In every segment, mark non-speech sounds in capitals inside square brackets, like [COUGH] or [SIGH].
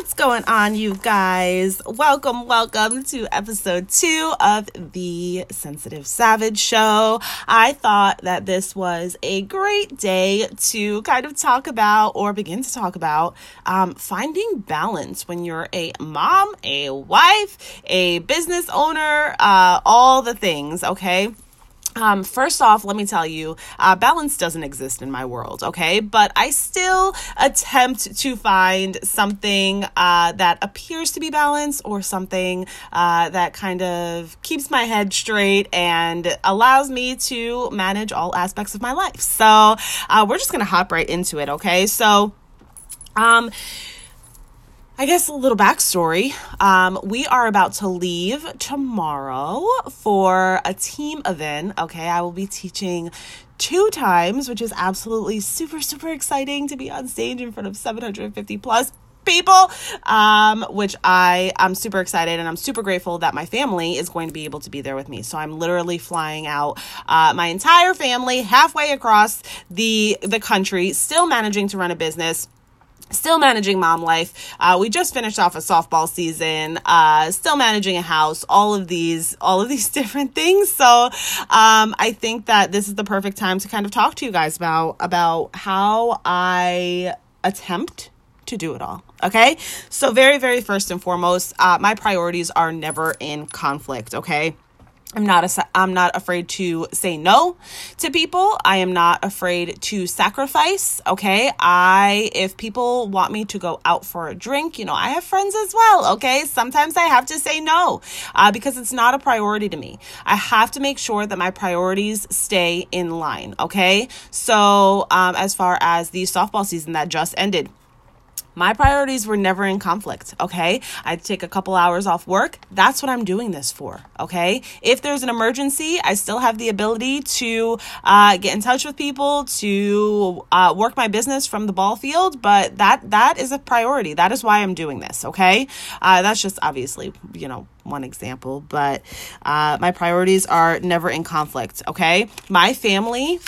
What's going on, you guys? Welcome, welcome to episode two of the Sensitive Savage Show. I thought that this was a great day to kind of talk about or begin to talk about um, finding balance when you're a mom, a wife, a business owner, uh, all the things, okay? Um, first off, let me tell you, uh, balance doesn't exist in my world, okay? But I still attempt to find something uh, that appears to be balanced or something uh, that kind of keeps my head straight and allows me to manage all aspects of my life. So uh, we're just gonna hop right into it, okay? So, um, I guess a little backstory. Um, we are about to leave tomorrow for a team event. Okay, I will be teaching two times, which is absolutely super, super exciting to be on stage in front of 750 plus people um, which i i'm super excited and i'm super grateful that my family is going to be able to be there with me so i'm literally flying out uh, my entire family halfway across the the country still managing to run a business still managing mom life. Uh, we just finished off a softball season uh, still managing a house all of these all of these [LAUGHS] different things. So um, i think that this is the perfect time to kind of talk to you guys about about how i attempt to do it all okay? So very very first and foremost uh, my priorities are never in conflict okay I'm not a, I'm not afraid to say no to people. I am not afraid to sacrifice. Okay. I, if people want me to go out for a drink, you know, I have friends as well. Okay. Sometimes I have to say no uh, because it's not a priority to me. I have to make sure that my priorities stay in line. Okay. So, um, as far as the softball season that just ended, my priorities were never in conflict, okay? I'd take a couple hours off work. That's what I'm doing this for, okay? If there's an emergency, I still have the ability to uh, get in touch with people, to uh, work my business from the ball field, but that that is a priority. That is why I'm doing this, okay? Uh, that's just obviously, you know, one example, but uh, my priorities are never in conflict, okay? My family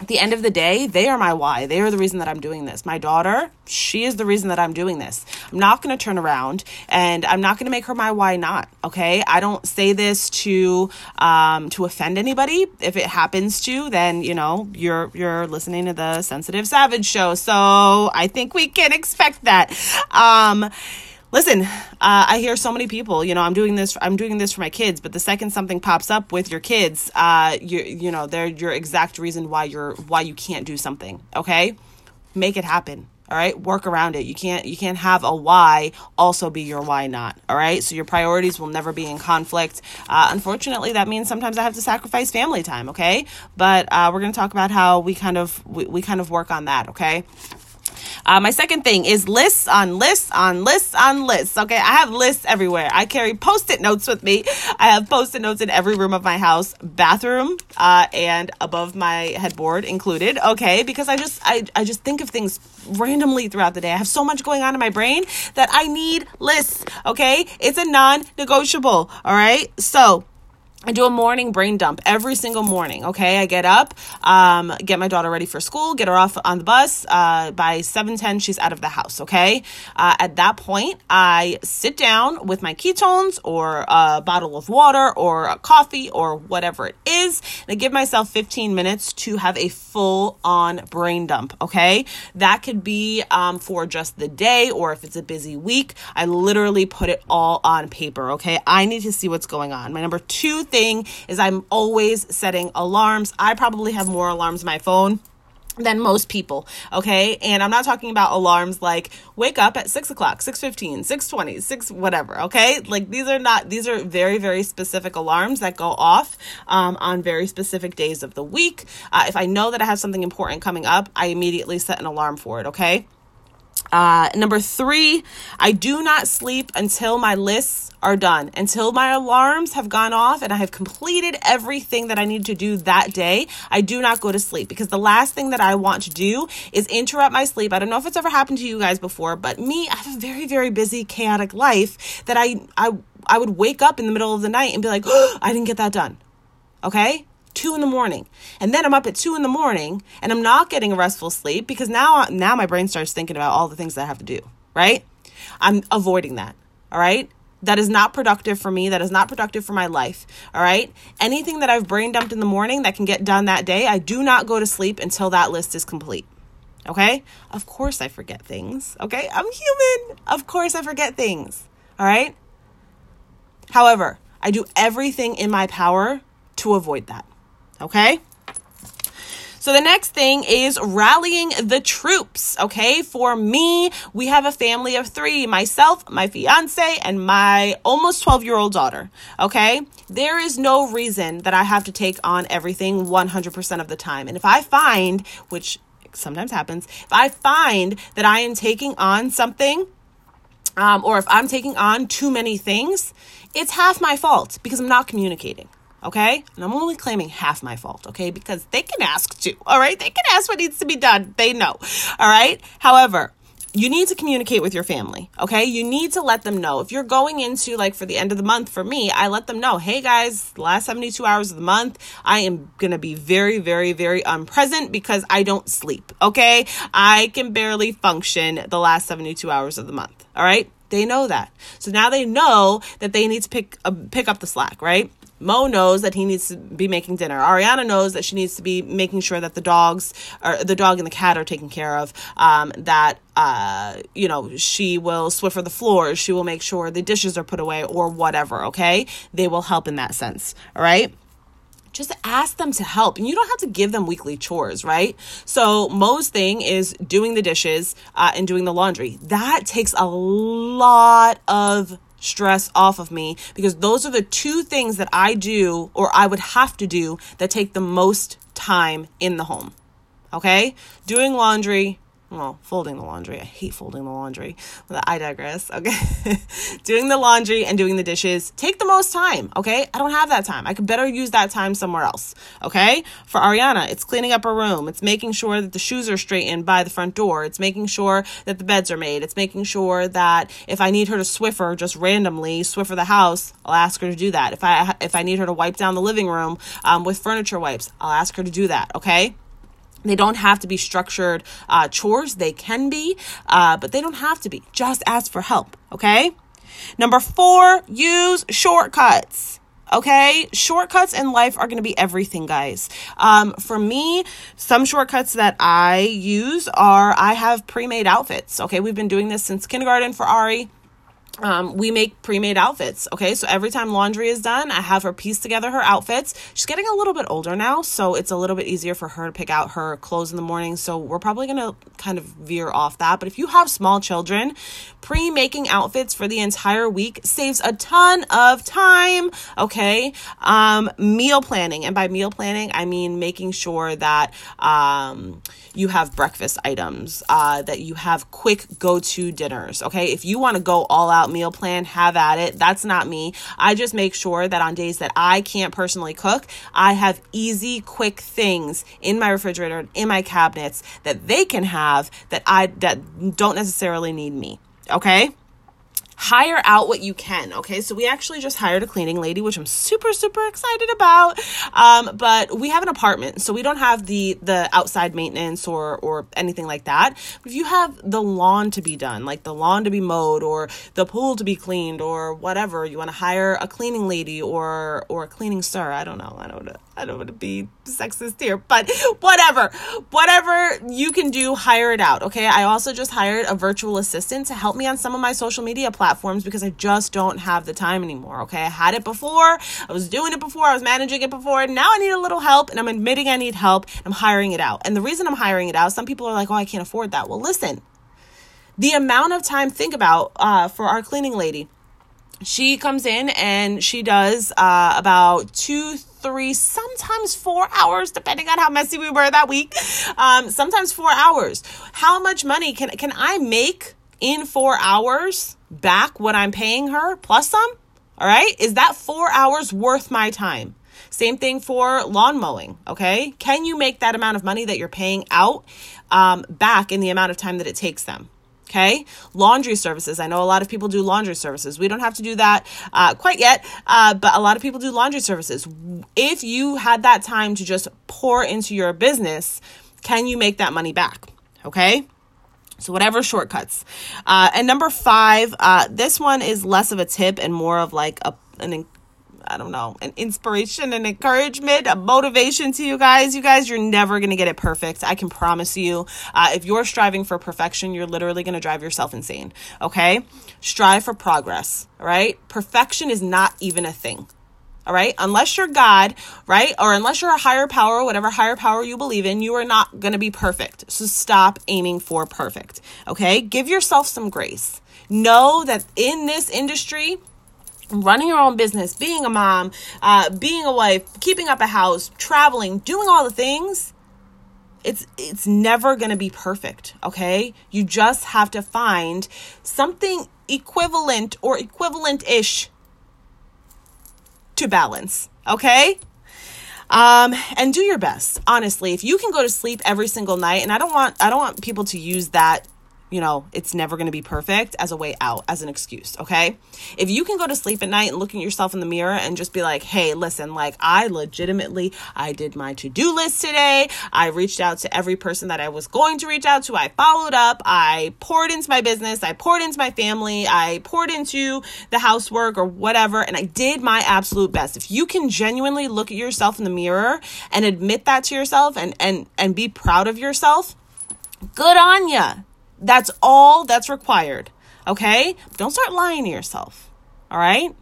at the end of the day, they are my why. They are the reason that I'm doing this. My daughter, she is the reason that I'm doing this. I'm not going to turn around and I'm not going to make her my why not. Okay. I don't say this to, um, to offend anybody. If it happens to, then, you know, you're, you're listening to the sensitive savage show. So I think we can expect that. Um, listen, uh, I hear so many people, you know, I'm doing this, I'm doing this for my kids, but the second something pops up with your kids, uh, you, you know, they're your exact reason why you're, why you can't do something. Okay. Make it happen. All right. Work around it. You can't, you can't have a why also be your why not. All right. So your priorities will never be in conflict. Uh, unfortunately, that means sometimes I have to sacrifice family time. Okay. But, uh, we're going to talk about how we kind of, we, we kind of work on that. Okay. Uh, my second thing is lists on lists on lists on lists. Okay, I have lists everywhere. I carry post-it notes with me. I have post-it notes in every room of my house, bathroom, uh, and above my headboard included. Okay, because I just I I just think of things randomly throughout the day. I have so much going on in my brain that I need lists. Okay, it's a non-negotiable. All right, so I do a morning brain dump every single morning. Okay, I get up, um, get my daughter ready for school, get her off on the bus. Uh, by seven ten, she's out of the house. Okay, uh, at that point, I sit down with my ketones or a bottle of water or a coffee or whatever it is, and I give myself fifteen minutes to have a full on brain dump. Okay, that could be um, for just the day or if it's a busy week. I literally put it all on paper. Okay, I need to see what's going on. My number two thing is I'm always setting alarms. I probably have more alarms on my phone than most people okay? And i'm not talking about alarms like wake up at 6 o'clock 6.15 6.20 6 whatever okay? Like these are not these are very very specific alarms that go off um, on very specific days of the week. Uh, if i know that i have something important coming up i immediately set an alarm for it okay uh, number three, I do not sleep until my lists are done, until my alarms have gone off and I have completed everything that I need to do that day. I do not go to sleep because the last thing that I want to do is interrupt my sleep. I don't know if it's ever happened to you guys before, but me, I have a very, very busy, chaotic life that I, I, I would wake up in the middle of the night and be like, oh, [GASPS] I didn't get that done. Okay two in the morning and then i'm up at two in the morning and i'm not getting a restful sleep because now now my brain starts thinking about all the things that i have to do right? I'm avoiding that. All right. That is not productive for me. That is not productive for my life. All right. Anything that I've brain dumped in the morning that can get done that day, I do not go to sleep until that list is complete. Okay. Of course I forget things. Okay. I'm human. Of course I forget things. All right. However, I do everything in my power to avoid that. Okay. So the next thing is rallying the troops. Okay. For me, we have a family of three myself, my fiance, and my almost 12 year old daughter. Okay. There is no reason that I have to take on everything 100% of the time. And if I find, which sometimes happens, if I find that I am taking on something, um, or if I'm taking on too many things, it's half my fault because I'm not communicating okay? And I'm only claiming half my fault, okay? Because they can ask too, all right? They can ask what needs to be done. They know, all right? However, you need to communicate with your family, okay? You need to let them know. If you're going into like for the end of the month, for me, I let them know, hey guys, last 72 hours of the month, I am gonna be very, very, very unpresent because I don't sleep, okay? I can barely function the last 72 hours of the month, all right? They know that. So now they know that they need to pick uh, pick up the slack, right? Mo knows that he needs to be making dinner. Ariana knows that she needs to be making sure that the dogs or the dog and the cat are taken care of. Um, that uh, you know, she will Swiffer the floors. She will make sure the dishes are put away or whatever. Okay, they will help in that sense. All right just ask them to help and you don't have to give them weekly chores right so Mo's thing is doing the dishes uh, and doing the laundry that takes a lot of stress off of me because those are the two things that I do or I would have to do that take the most time in the home. Okay? Doing laundry, well, folding the laundry. I hate folding the laundry, but I digress. Okay. [LAUGHS] doing the laundry and doing the dishes take the most time. Okay. I don't have that time. I could better use that time somewhere else. Okay. For Ariana, it's cleaning up her room. It's making sure that the shoes are straightened by the front door. It's making sure that the beds are made. It's making sure that if I need her to Swiffer just randomly, Swiffer the house, I'll ask her to do that. If I, if I need her to wipe down the living room um, with furniture wipes, I'll ask her to do that. Okay. They don't have to be structured uh, chores. They can be, uh, but they don't have to be. Just ask for help, okay? Number four, use shortcuts. Okay, shortcuts in life are to be everything, guys. Um, for me, some shortcuts that I use are I have pre made outfits. Okay, we've been doing this since kindergarten for Ari um, we make pre-made outfits okay? So every time laundry is done i have her piece together her outfits. She's getting a little bit older now so it's a little bit easier for her to pick out her clothes in the morning. So we're probably going to kind of veer off that. But if you have small children pre-making outfits for the entire week saves a ton of time okay? Um, meal planning. And by meal planning i mean making sure that um, you have breakfast items uh, that you have quick go-to dinners okay? If you want to go all out out meal plan, have at it. That's not me. I just make sure that on days that I can't personally cook, I have easy, quick things in my refrigerator, in my cabinets that they can have that I that don't necessarily need me. Okay? Hire out what you can. Okay, so we actually just hired a cleaning lady, which I'm super super excited about. Um, but we have an apartment, so we don't have the the outside maintenance or or anything like that. If you have the lawn to be done, like the lawn to be mowed or the pool to be cleaned or whatever, you want to hire a cleaning lady or or a cleaning sir. I don't know. I don't know. I don't want to be sexist here, but whatever. Whatever you can do, hire it out. Okay. I also just hired a virtual assistant to help me on some of my social media platforms because I just don't have the time anymore. Okay. I had it before. I was doing it before. I was managing it before. Now I need a little help and I'm admitting I need help. I'm hiring it out. And the reason I'm hiring it out, some people are like, oh, I can't afford that. Well, listen, the amount of time, think about uh, for our cleaning lady she comes in and she does uh, about two three sometimes four hours depending on how messy we were that week um, sometimes four hours how much money can can i make in four hours back what i'm paying her plus some all right is that four hours worth my time same thing for lawn mowing okay can you make that amount of money that you're paying out um, back in the amount of time that it takes them Okay. Laundry services. I know a lot of people do laundry services. We don't have to do that uh, quite yet, uh, but a lot of people do laundry services. If you had that time to just pour into your business, can you make that money back? Okay. So, whatever shortcuts. Uh, and number five, uh, this one is less of a tip and more of like a, an I don't know, an inspiration, an encouragement, a motivation to you guys. You guys, you're never going to get it perfect. I can promise you. Uh, if you're striving for perfection, you're literally going to drive yourself insane. Okay? Strive for progress, right? Perfection is not even a thing. All right. Unless you're God, right? Or unless you're a higher power, whatever higher power you believe in, you are not going to be perfect. So stop aiming for perfect. Okay. Give yourself some grace. Know that in this industry, running your own business, being a mom, uh, being a wife, keeping up a house, traveling, doing all the things, it's it's never going to be perfect, okay? You just have to find something equivalent or equivalent-ish to balance, okay? Um, and do your best. Honestly, if you can go to sleep every single night, and I don't want I don't want people to use that you know, it's never going to be perfect as a way out, as an excuse, okay? If you can go to sleep at night and look at yourself in the mirror and just be like, hey, listen, like I legitimately, I did my to do list today. I reached out to every person that I was going to reach out to. I followed up. I poured into my business. I poured into my family. I poured into the housework or whatever. And I did my absolute best. If you can genuinely look at yourself in the mirror and admit that to yourself and, and, and be proud of yourself, good on you that's all that's required. Okay? Don't start lying to yourself. All right?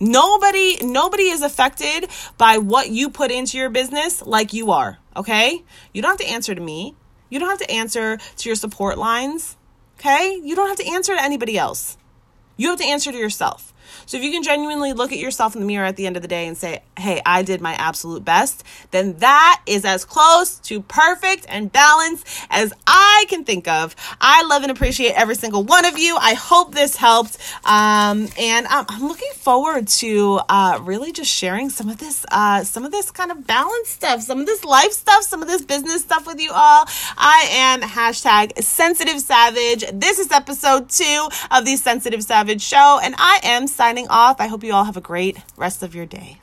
Nobody nobody is affected by what you put into your business like you are, okay? You don't have to answer to me. You don't have to answer to your support lines. Okay? You don't have to answer to anybody else. You have to answer to yourself. So if you can genuinely look at yourself in the mirror at the end of the day and say, hey, I did my absolute best, then that is as close to perfect and balanced as I can think of. I love and appreciate every single one of you. I hope this helped. Um, and I'm, I'm, looking forward to uh, really just sharing some of this, uh, some of this kind of balance stuff, some of this life stuff, some of this business stuff with you all. I am hashtag sensitive savage. This is episode two of the Sensitive Savage Show, and I am signing off. I hope you all have a great rest of your day.